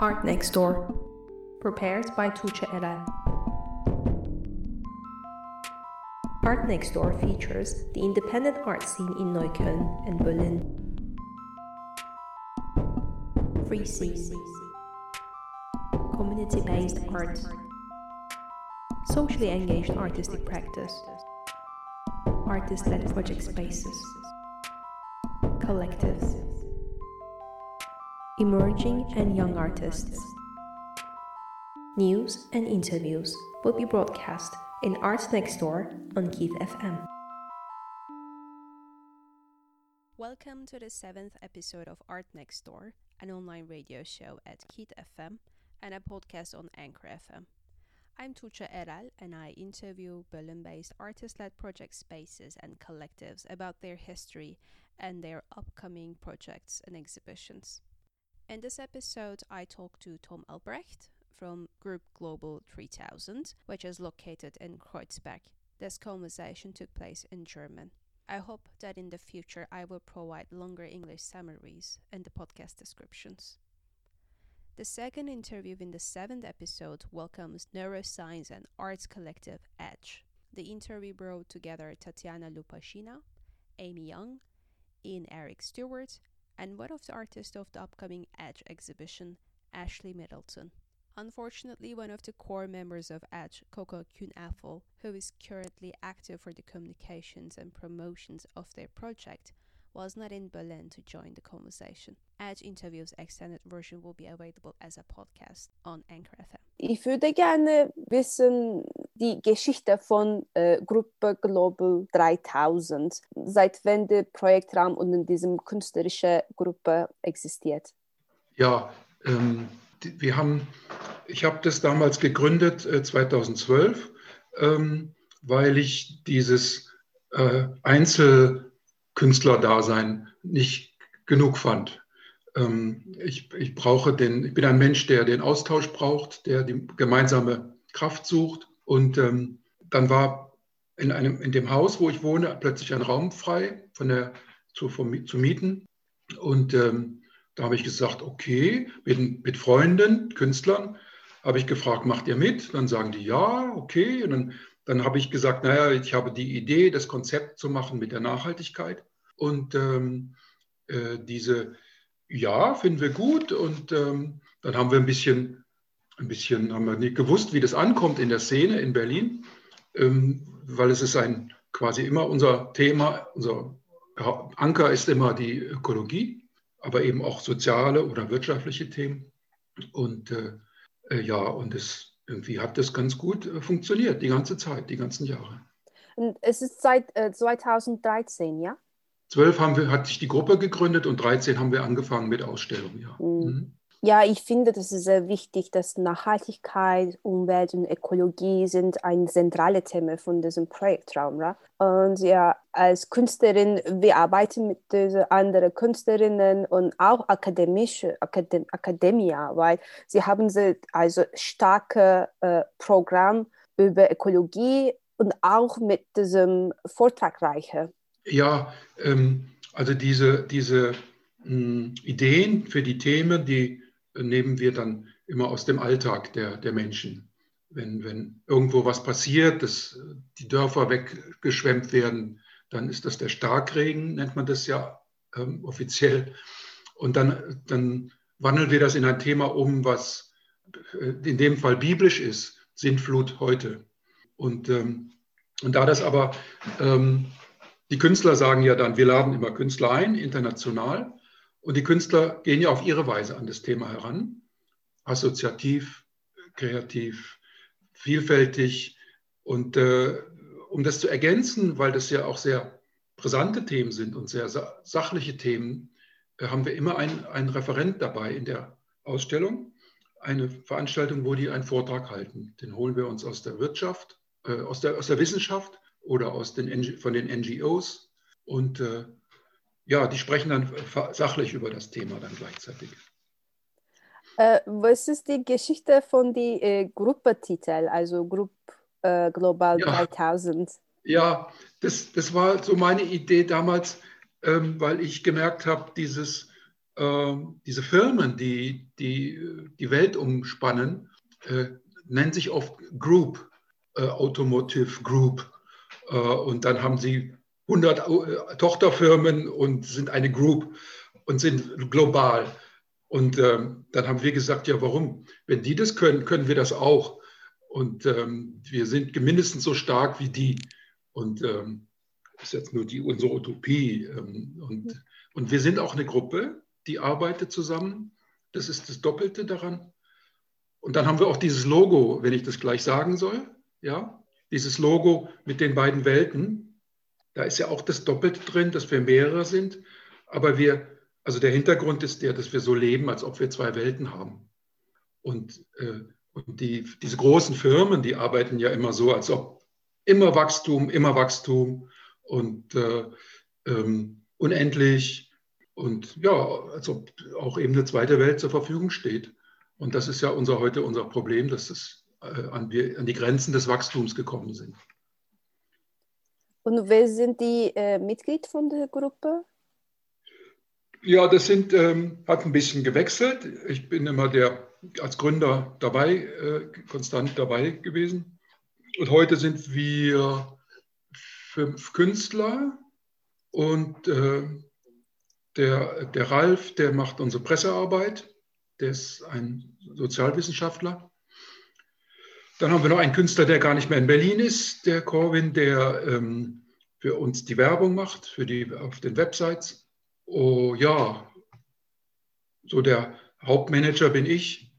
Art Next Door, prepared by Tuce Eren. Art Next Door features the independent art scene in Neukölln and Berlin. Free C. Community based art. Socially engaged artistic practice. Artist led project spaces. Collectives. Emerging and young artists. News and interviews will be broadcast in Art Next Door on Keith FM. Welcome to the seventh episode of Art Next Door, an online radio show at Keith FM and a podcast on Anchor FM. I'm Tuca Eral and I interview Berlin based artist led project spaces and collectives about their history and their upcoming projects and exhibitions. In this episode, I talk to Tom Albrecht from Group Global 3000, which is located in Kreuzberg. This conversation took place in German. I hope that in the future I will provide longer English summaries in the podcast descriptions. The second interview in the seventh episode welcomes neuroscience and arts collective Edge. The interview brought together Tatiana Lupashina, Amy Young, Ian Eric Stewart, and one of the artists of the upcoming Edge exhibition, Ashley Middleton. Unfortunately, one of the core members of Edge, Coco Kuhn-Affel, who is currently active for the communications and promotions of their project, was not in Berlin to join the conversation. Edge interviews extended version will be available as a podcast on Anchor FM. Ich würde gerne wissen die Geschichte von äh, Gruppe Global 3000, seit wann der Projektraum und in diesem künstlerische Gruppe existiert. Ja, ähm, wir haben, ich habe das damals gegründet, äh, 2012, ähm, weil ich dieses äh, Einzelkünstlerdasein nicht genug fand. Ähm, ich, ich brauche den, ich bin ein Mensch, der den Austausch braucht, der die gemeinsame Kraft sucht. Und ähm, dann war in, einem, in dem Haus, wo ich wohne, plötzlich ein Raum frei von der, zu, vom, zu mieten. Und ähm, da habe ich gesagt, okay, mit, mit Freunden, Künstlern, habe ich gefragt, macht ihr mit? Dann sagen die ja, okay. Und dann, dann habe ich gesagt, naja, ich habe die Idee, das Konzept zu machen mit der Nachhaltigkeit. Und ähm, äh, diese, ja, finden wir gut. Und ähm, dann haben wir ein bisschen, ein bisschen, haben wir nicht gewusst, wie das ankommt in der Szene in Berlin, ähm, weil es ist ein quasi immer unser Thema, unser Anker ist immer die Ökologie aber eben auch soziale oder wirtschaftliche Themen. Und äh, äh, ja, und es irgendwie hat das ganz gut äh, funktioniert, die ganze Zeit, die ganzen Jahre. Und es ist seit äh, 2013, ja? 12 haben wir, hat sich die Gruppe gegründet und 13 haben wir angefangen mit Ausstellungen, ja. Mhm. Mhm. Ja, ich finde, das ist sehr wichtig, dass Nachhaltigkeit, Umwelt und Ökologie sind ein zentrales Thema von diesem Projektraum. Ja? Und ja, als Künstlerin, wir arbeiten mit diesen anderen Künstlerinnen und auch akademische Akadem Akademia, weil sie haben sie also starke äh, Programm über Ökologie und auch mit diesem Vortragreiche. Ja, ähm, also diese, diese hm, Ideen für die Themen, die nehmen wir dann immer aus dem Alltag der, der Menschen. Wenn, wenn irgendwo was passiert, dass die Dörfer weggeschwemmt werden, dann ist das der Starkregen, nennt man das ja ähm, offiziell. Und dann, dann wandeln wir das in ein Thema um, was äh, in dem Fall biblisch ist, Sintflut heute. Und, ähm, und da das aber, ähm, die Künstler sagen ja dann, wir laden immer Künstler ein, international. Und die Künstler gehen ja auf ihre Weise an das Thema heran. Assoziativ, kreativ, vielfältig. Und äh, um das zu ergänzen, weil das ja auch sehr brisante Themen sind und sehr sa sachliche Themen, äh, haben wir immer einen, einen Referent dabei in der Ausstellung. Eine Veranstaltung, wo die einen Vortrag halten. Den holen wir uns aus der Wirtschaft, äh, aus, der, aus der Wissenschaft oder aus den, von den NGOs. Und äh, ja, die sprechen dann sachlich über das Thema dann gleichzeitig. Äh, was ist die Geschichte von die äh, Gruppetitel, also Group äh, Global ja. 3000? Ja, das, das war so meine Idee damals, ähm, weil ich gemerkt habe, dieses äh, diese Firmen, die, die die Welt umspannen, äh, nennen sich oft Group, äh, Automotive Group. Äh, und dann haben sie 100 äh, Tochterfirmen und sind eine Group und sind global. Und ähm, dann haben wir gesagt, ja, warum? Wenn die das können, können wir das auch. Und ähm, wir sind mindestens so stark wie die. Und ähm, das ist jetzt nur die, unsere Utopie. Ähm, und, und wir sind auch eine Gruppe, die arbeitet zusammen. Das ist das Doppelte daran. Und dann haben wir auch dieses Logo, wenn ich das gleich sagen soll. Ja, dieses Logo mit den beiden Welten. Da ist ja auch das Doppelte drin, dass wir mehrere sind. Aber wir, also der Hintergrund ist der, dass wir so leben, als ob wir zwei Welten haben. Und, äh, und die, diese großen Firmen, die arbeiten ja immer so, als ob immer Wachstum, immer Wachstum und äh, ähm, unendlich und ja, als ob auch eben eine zweite Welt zur Verfügung steht. Und das ist ja unser, heute unser Problem, dass es äh, an, wir, an die Grenzen des Wachstums gekommen sind. Und wer sind die äh, Mitglied von der Gruppe? Ja, das sind, ähm, hat ein bisschen gewechselt. Ich bin immer der als Gründer dabei, äh, konstant dabei gewesen. Und heute sind wir fünf Künstler und äh, der, der Ralf, der macht unsere Pressearbeit. Der ist ein Sozialwissenschaftler. Dann haben wir noch einen Künstler, der gar nicht mehr in Berlin ist, der Corwin, der ähm, für uns die Werbung macht, für die auf den Websites. Oh ja, so der Hauptmanager bin ich.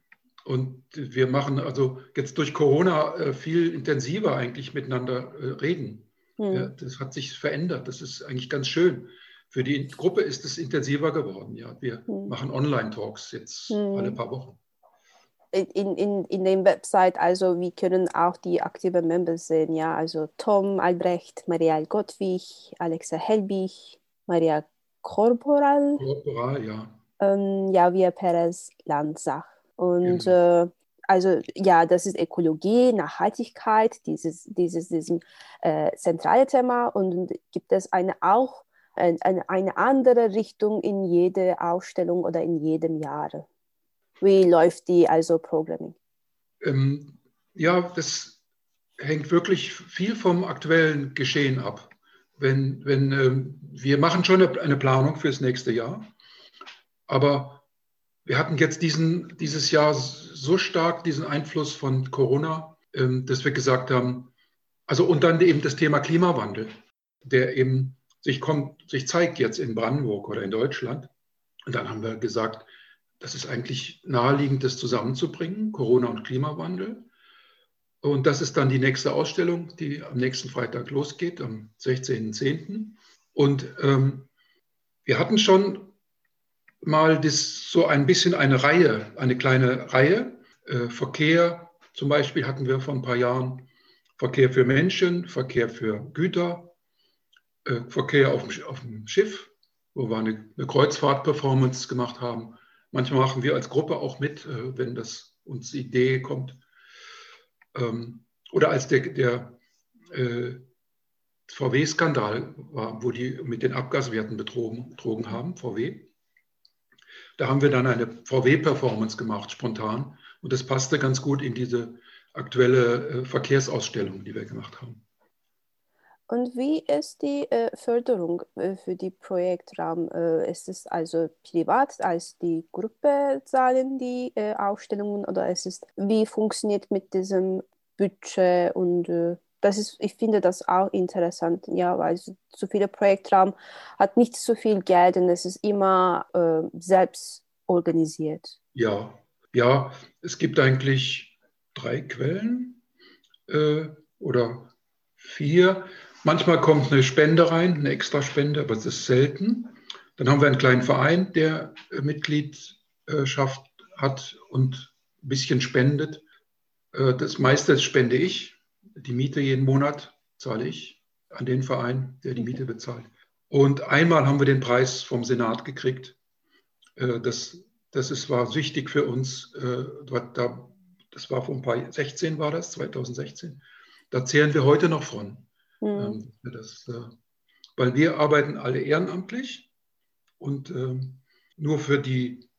Und wir machen also jetzt durch Corona äh, viel intensiver eigentlich miteinander äh, reden. Hm. Ja, das hat sich verändert. Das ist eigentlich ganz schön. Für die Gruppe ist es intensiver geworden. Ja, wir hm. machen Online-Talks jetzt hm. alle paar Wochen. In, in, in dem Website, also wir können auch die aktiven Members sehen, ja, also Tom Albrecht, Maria Gottwig, Alexa Helbig, Maria Corporal. Corporal, ja. Ähm, Javier Perez Lanzach. Und genau. äh, also ja, das ist Ökologie, Nachhaltigkeit, dieses, dieses, dieses äh, zentrale Thema. Und gibt es eine auch eine, eine andere Richtung in jede Ausstellung oder in jedem Jahr? Wie läuft die also Programming? Ähm, ja, das hängt wirklich viel vom aktuellen Geschehen ab. Wenn, wenn ähm, wir machen schon eine, Planung fürs nächste Jahr, aber wir hatten jetzt diesen, dieses Jahr so stark diesen Einfluss von Corona, ähm, dass wir gesagt haben, also und dann eben das Thema Klimawandel, der eben sich, kommt, sich zeigt jetzt in Brandenburg oder in Deutschland. Und dann haben wir gesagt, das ist eigentlich naheliegend, das zusammenzubringen, Corona und Klimawandel. Und das ist dann die nächste Ausstellung, die am nächsten Freitag losgeht, am 16.10. Und ähm, wir hatten schon mal das, so ein bisschen eine Reihe, eine kleine Reihe. Äh, Verkehr zum Beispiel hatten wir vor ein paar Jahren. Verkehr für Menschen, Verkehr für Güter, äh, Verkehr auf dem, auf dem, Schiff, wo wir eine, eine Kreuzfahrt-Performance gemacht haben. Manchmal machen wir als Gruppe auch mit, äh, wenn das uns die Idee kommt. Ähm, oder als der, der äh, VW-Skandal war, wo die mit den Abgaswerten betrogen, betrogen haben, VW. Da haben wir dann eine VW-Performance gemacht, spontan. Und das passte ganz gut in diese aktuelle äh, Verkehrsausstellung, die wir gemacht haben. Und wie ist die äh, Förderung äh, für die Projektraum? Äh, ist es also privat, als die Gruppe zahlen die äh, Ausstellungen oder ist es, wie funktioniert mit diesem Budget und äh, das ist, ich finde das auch interessant, ja, weil so, viele Projektraum hat nicht so viel Geld und es ist immer äh, selbst organisiert. Ja, ja, es gibt eigentlich drei Quellen oder vier. Manchmal kommt eine Spende rein, eine Extraspende, aber es ist selten. Dann haben wir einen kleinen Verein, der äh, Mitgliedschaft hat und ein bisschen spendet. Äh, das meiste spende ich. Die Miete jeden Monat zahle ich an den Verein, der die Miete bezahlt. Und einmal haben wir den Preis vom Senat gekriegt. Äh, das, das ist, war wichtig für uns. Das war vor ein paar 16 war das, 2016. Da zehren wir heute noch von. Mhm. Das, äh, weil wir arbeiten alle ehrenamtlich und ähm, nur für die,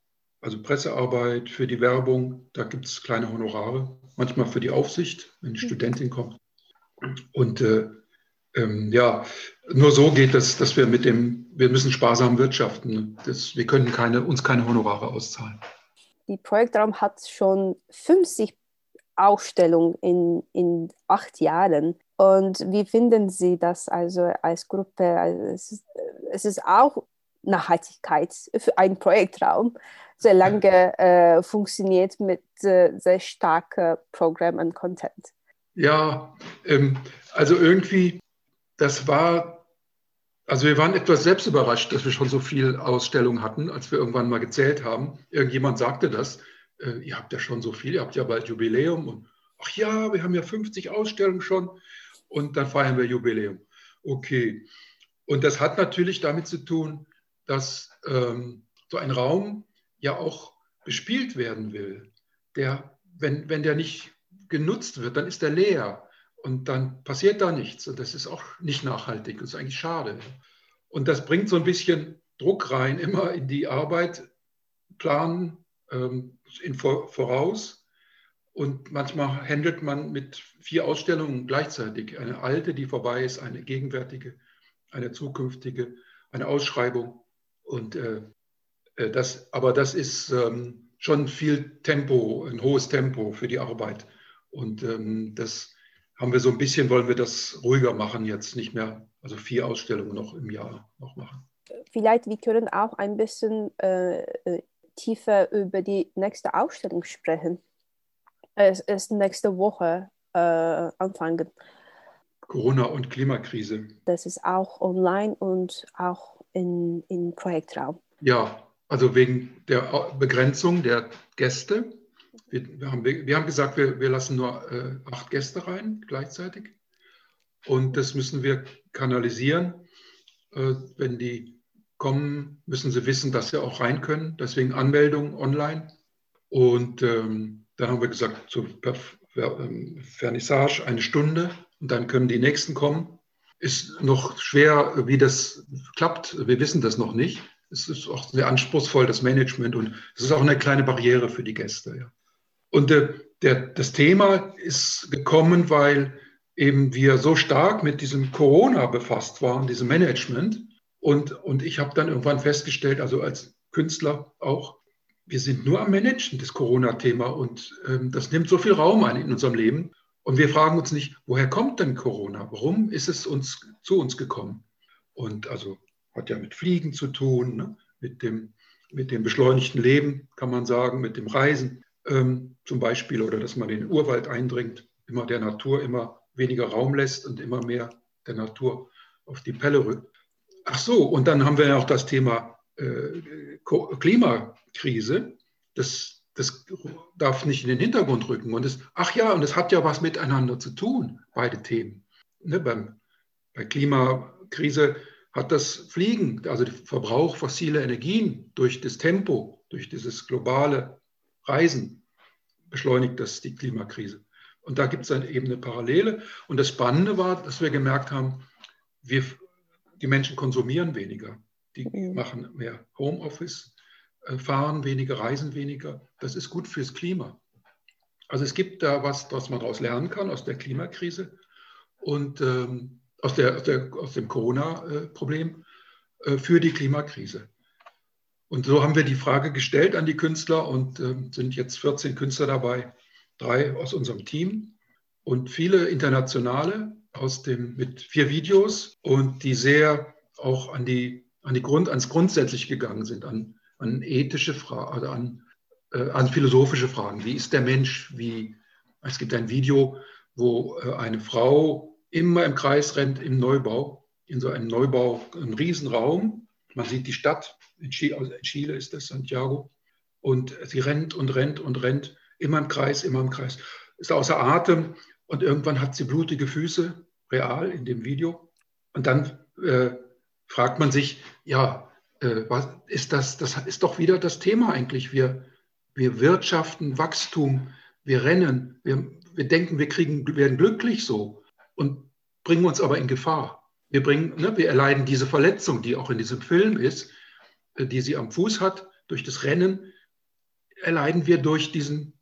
also Pressearbeit, für die Werbung, da gibt es kleine Honorare. Manchmal für die Aufsicht, wenn die mhm. Studentin kommt. Und äh, ähm, ja, nur so geht es, dass wir mit dem, wir müssen sparsam wirtschaften. Das, wir können keine, uns keine Honorare auszahlen. Die Projektraum hat schon 50 Ausstellungen in, in acht Jahren. Und wie finden Sie das also als Gruppe? Also es, ist, es ist auch Nachhaltigkeit für einen Projektraum, sehr lange äh, funktioniert mit äh, sehr starkem Programm und Content. Ja, ähm, also irgendwie das war, also wir waren etwas selbst überrascht, dass wir schon so viel Ausstellungen hatten, als wir irgendwann mal gezählt haben. Irgendjemand sagte das, äh, ihr habt ja schon so viel, ihr habt ja bald Jubiläum und ach ja, wir haben ja 50 Ausstellungen schon und dann feiern wir Jubiläum. Okay. Und das hat natürlich damit zu tun, dass ähm, so ein Raum ja auch bespielt werden will. Der, wenn, wenn der nicht genutzt wird, dann ist er leer. Und dann passiert da nichts. Und das ist auch nicht nachhaltig. Das ist eigentlich schade. Und das bringt so ein bisschen Druck rein, immer in die Arbeit planen, ähm, in voraus. Und manchmal handelt man mit vier Ausstellungen gleichzeitig. Eine alte, die vorbei ist, eine gegenwärtige, eine zukünftige, eine Ausschreibung. Und äh, äh das, aber das ist ähm, schon viel Tempo, ein hohes Tempo für die Arbeit. Und ähm, das haben wir so ein bisschen, wollen wir das ruhiger machen jetzt, nicht mehr, also vier Ausstellungen noch im Jahr noch machen. Vielleicht wir können auch ein bisschen äh, äh tiefer über die nächste Ausstellung sprechen. Es ist nächste Woche äh, anfangen. Corona und Klimakrise. Das ist auch online und auch in, in Projektraum. Ja, also wegen der Begrenzung der Gäste wir, wir, haben, wir haben gesagt, wir, wir lassen nur äh, acht Gäste rein gleichzeitig. Und das müssen wir kanalisieren. Äh, wenn die kommen, müssen sie wissen, dass sie auch rein können. Deswegen Anmeldung online. Und ähm, dann haben wir gesagt, zur ähm, Vernissage eine Stunde und dann können die nächsten kommen. Ist noch schwer, wie das klappt. Wir wissen das noch nicht. Es ist auch sehr anspruchsvoll, das Management und es ist auch eine kleine Barriere für die Gäste. Ja. Und der, der, das Thema ist gekommen, weil eben wir so stark mit diesem Corona befasst waren, diesem Management. Und, und ich habe dann irgendwann festgestellt, also als Künstler auch, wir sind nur am Managen, das Corona-Thema. Und ähm, das nimmt so viel Raum ein in unserem Leben. Und wir fragen uns nicht, woher kommt denn Corona? Warum ist es uns zu uns gekommen? Und also hat ja mit Fliegen zu tun, ne? mit, dem, mit dem beschleunigten Leben, kann man sagen, mit dem Reisen ähm, zum Beispiel, oder dass man in den Urwald eindringt, immer der Natur immer weniger Raum lässt und immer mehr der Natur auf die Pelle rückt. Ach so, und dann haben wir ja auch das Thema äh, Klimakrise. Das, das darf nicht in den Hintergrund rücken. Und das, ach ja, und es hat ja was miteinander zu tun, beide Themen. Ne, beim, bei Klimakrise hat das Fliegen, also der Verbrauch fossiler Energien durch das Tempo, durch dieses globale Reisen beschleunigt das die Klimakrise. Und da gibt es dann eben eine Parallele. Und das Spannende war, dass wir gemerkt haben, wir, die Menschen konsumieren weniger. Die mhm. machen mehr Homeoffice, äh, fahren weniger, reisen weniger. Das ist gut fürs Klima. Also es gibt da was, was man daraus lernen kann aus der Klimakrise und ähm, aus, der, aus, der, aus dem Corona-Problem äh, für die Klimakrise. Und so haben wir die Frage gestellt an die Künstler und äh, sind jetzt 14 Künstler dabei, drei aus unserem Team und viele internationale aus dem, mit vier Videos und die sehr auch an die, an die Grund, ans Grundsätzliche gegangen sind, an, an ethische Fragen, also an, äh, an philosophische Fragen. Wie ist der Mensch? Wie, es gibt ein Video, wo äh, eine Frau immer im Kreis rennt im Neubau, in so einem Neubau, einen Riesenraum. Man sieht die Stadt in Chile, also in Chile ist das Santiago. Und sie rennt und rennt und rennt, immer im Kreis, immer im Kreis. Ist außer Atem und irgendwann hat sie blutige Füße, real in dem Video. Und dann äh, fragt man sich, ja, äh, was ist das? Das ist doch wieder das Thema eigentlich. Wir, wir wirtschaften Wachstum, wir rennen, wir, wir denken, wir kriegen, werden glücklich so und bringen uns aber in Gefahr. Wir, bringen, ne, wir erleiden diese Verletzung, die auch in diesem Film ist, äh, die sie am Fuß hat, durch das Rennen, erleiden wir durch diesen,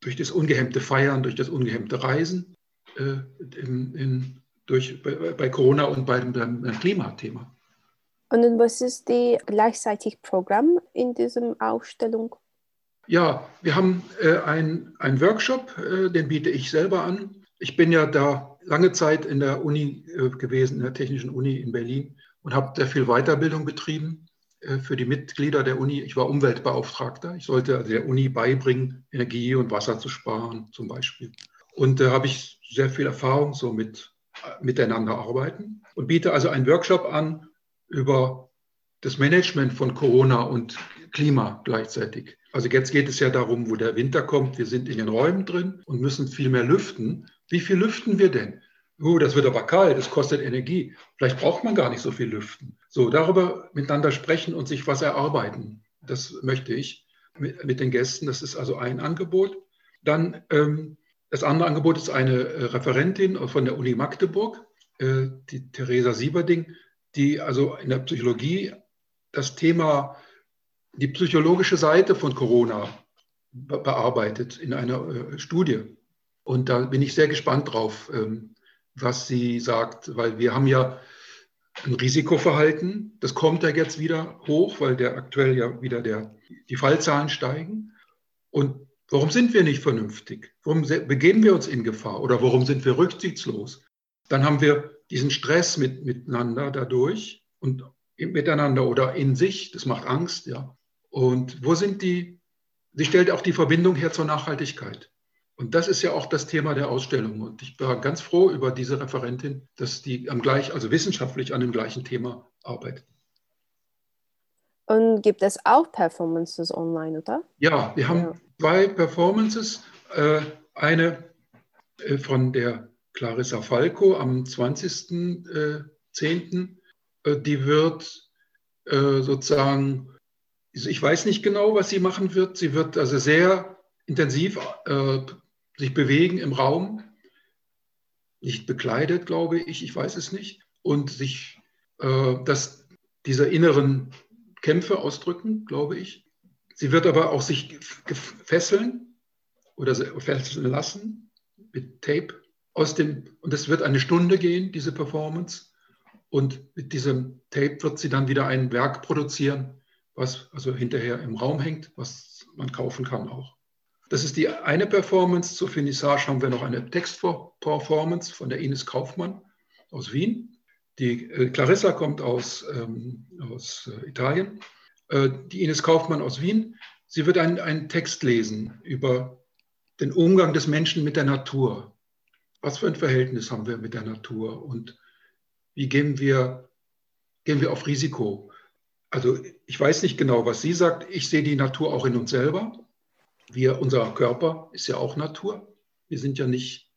durch das ungehemmte Feiern, durch das ungehemmte Reisen, äh, in, in, durch, bei, bei, Corona und beim, beim Klimathema. Und was ist die gleichzeitig Programm in dieser Ausstellung? Ja, wir haben äh, einen Workshop, äh, den biete ich selber an. Ich bin ja da lange Zeit in der Uni äh, gewesen, in der Technischen Uni in Berlin und habe sehr viel Weiterbildung betrieben äh, für die Mitglieder der Uni. Ich war Umweltbeauftragter. Ich sollte also der Uni beibringen, Energie und Wasser zu sparen zum Beispiel. Und da habe ich sehr viel Erfahrung so mit miteinander arbeiten und biete also einen Workshop an über das Management von Corona und Klima gleichzeitig. Also jetzt geht es ja darum, wo der Winter kommt. Wir sind in den Räumen drin und müssen viel mehr lüften. Wie viel lüften wir denn? Oh, das wird aber kalt, das kostet Energie. Vielleicht braucht man gar nicht so viel lüften. So, darüber miteinander sprechen und sich was erarbeiten. Das möchte ich mit, mit den Gästen. Das ist also ein Angebot. Dann ähm, das andere Angebot ist eine äh, Referentin von der Uni Magdeburg, äh, die Theresa Sieberding, die also in der Psychologie das Thema, die psychologische Seite von Corona bearbeitet in einer äh, Studie. Und da bin ich sehr gespannt drauf, ähm, was sie sagt, weil wir haben ja ein Risikoverhalten. Das kommt ja jetzt wieder hoch, weil der aktuell ja wieder der, die Fallzahlen steigen. Und warum sind wir nicht vernünftig? Warum begeben wir uns in Gefahr? Oder warum sind wir rücksichtslos? Dann haben wir diesen Stress mit, miteinander dadurch und miteinander oder in sich. Das macht Angst, ja. Und wo sind die? Sie stellt auch die Verbindung her zur Nachhaltigkeit. Und das ist ja auch das Thema der Ausstellung. Und ich war ganz froh über diese Referentin, dass die am gleich, also wissenschaftlich an dem gleichen Thema arbeitet. Und gibt es auch Performances online, oder? Ja, wir haben ja. Zwei Performances. Äh, eine äh, von der Clarissa Falco am 20.10. Äh, die wird sozusagen, ich weiß nicht genau, was sie machen wird. Sie wird also sehr intensiv sich bewegen im Raum, nicht bekleidet, glaube ich, ich weiß es nicht, und sich äh, das, diese inneren Kämpfe ausdrücken, glaube ich. Sie wird aber auch sich fesseln oder fesseln lassen mit Tape aus dem, und es wird eine Stunde gehen, diese Performance. Und mit diesem Tape wird sie dann wieder ein Werk produzieren, was also hinterher im Raum hängt, was man kaufen kann auch. Das ist die eine Performance. Zur Finissage haben wir noch eine Textperformance von der Ines Kaufmann aus Wien. Die äh, Clarissa kommt aus, ähm, aus äh, Italien. Äh, die Ines Kaufmann aus Wien. Sie wird einen, einen Text lesen über den Umgang des Menschen mit der Natur. Was für ein Verhältnis haben wir mit der Natur und wie gehen wir, gehen wir auf Risiko? Also ich weiß nicht genau, was sie sagt. Ich sehe die Natur auch in uns selber wir, unser Körper ist ja auch Natur. Wir sind ja nicht,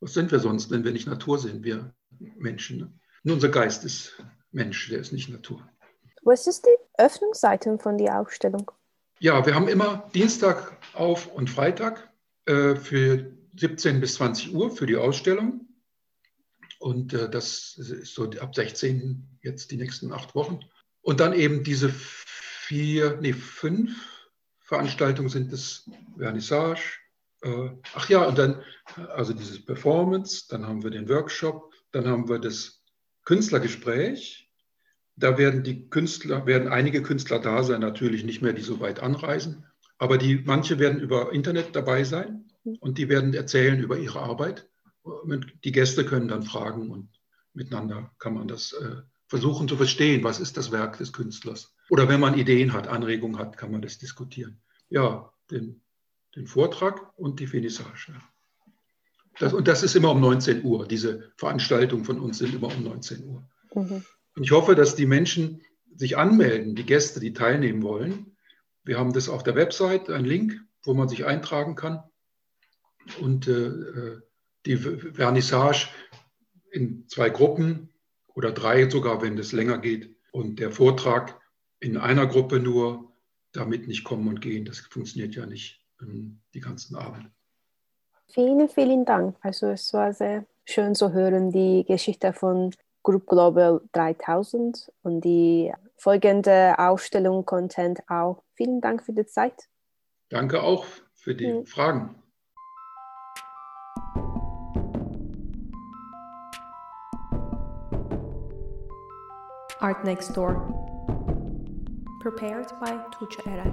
was sind wir sonst, wenn wir nicht Natur sind? Wir Menschen. Ne? Nur unser Geist ist Mensch, der ist nicht Natur. Was ist die Öffnungsseite von der Ausstellung? Ja, wir haben immer Dienstag auf und Freitag äh, für 17 bis 20 Uhr für die Ausstellung. Und äh, das ist so ab 16 jetzt die nächsten acht Wochen. Und dann eben diese vier, nee, fünf Veranstaltungen sind es Vernissage. Äh, ach ja, und dann also dieses Performance, dann haben wir den Workshop, dann haben wir das Künstlergespräch. Da werden die Künstler, werden einige Künstler da sein, natürlich nicht mehr, die so weit anreisen, aber die, manche werden über Internet dabei sein und die werden erzählen über ihre Arbeit. Die Gäste können dann fragen und miteinander kann man das äh, versuchen zu verstehen, was ist das Werk des Künstlers. Oder wenn man Ideen hat, Anregungen hat, kann man das diskutieren. Ja, den, den Vortrag und die Finissage. Das, und das ist immer um 19 Uhr. Diese Veranstaltungen von uns sind immer um 19 Uhr. Mhm. Und ich hoffe, dass die Menschen sich anmelden, die Gäste, die teilnehmen wollen. Wir haben das auf der Website, einen Link, wo man sich eintragen kann. Und äh, äh die Vernissage in zwei Gruppen oder drei sogar, wenn das länger geht. Und der Vortrag in einer Gruppe nur, damit nicht kommen und gehen. Das funktioniert ja nicht ähm, die ganzen Abend. Vielen, vielen Dank. Also es war sehr schön zu hören, die Geschichte von Group Global 3000 und die folgende Ausstellung, Content auch. Vielen Dank für die Zeit. Danke auch für die mhm. Fragen. Art Next Door. Prepared by Tucha Era.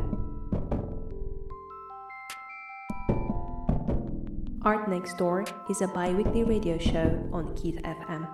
Art Next Door is a bi weekly radio show on Keith FM.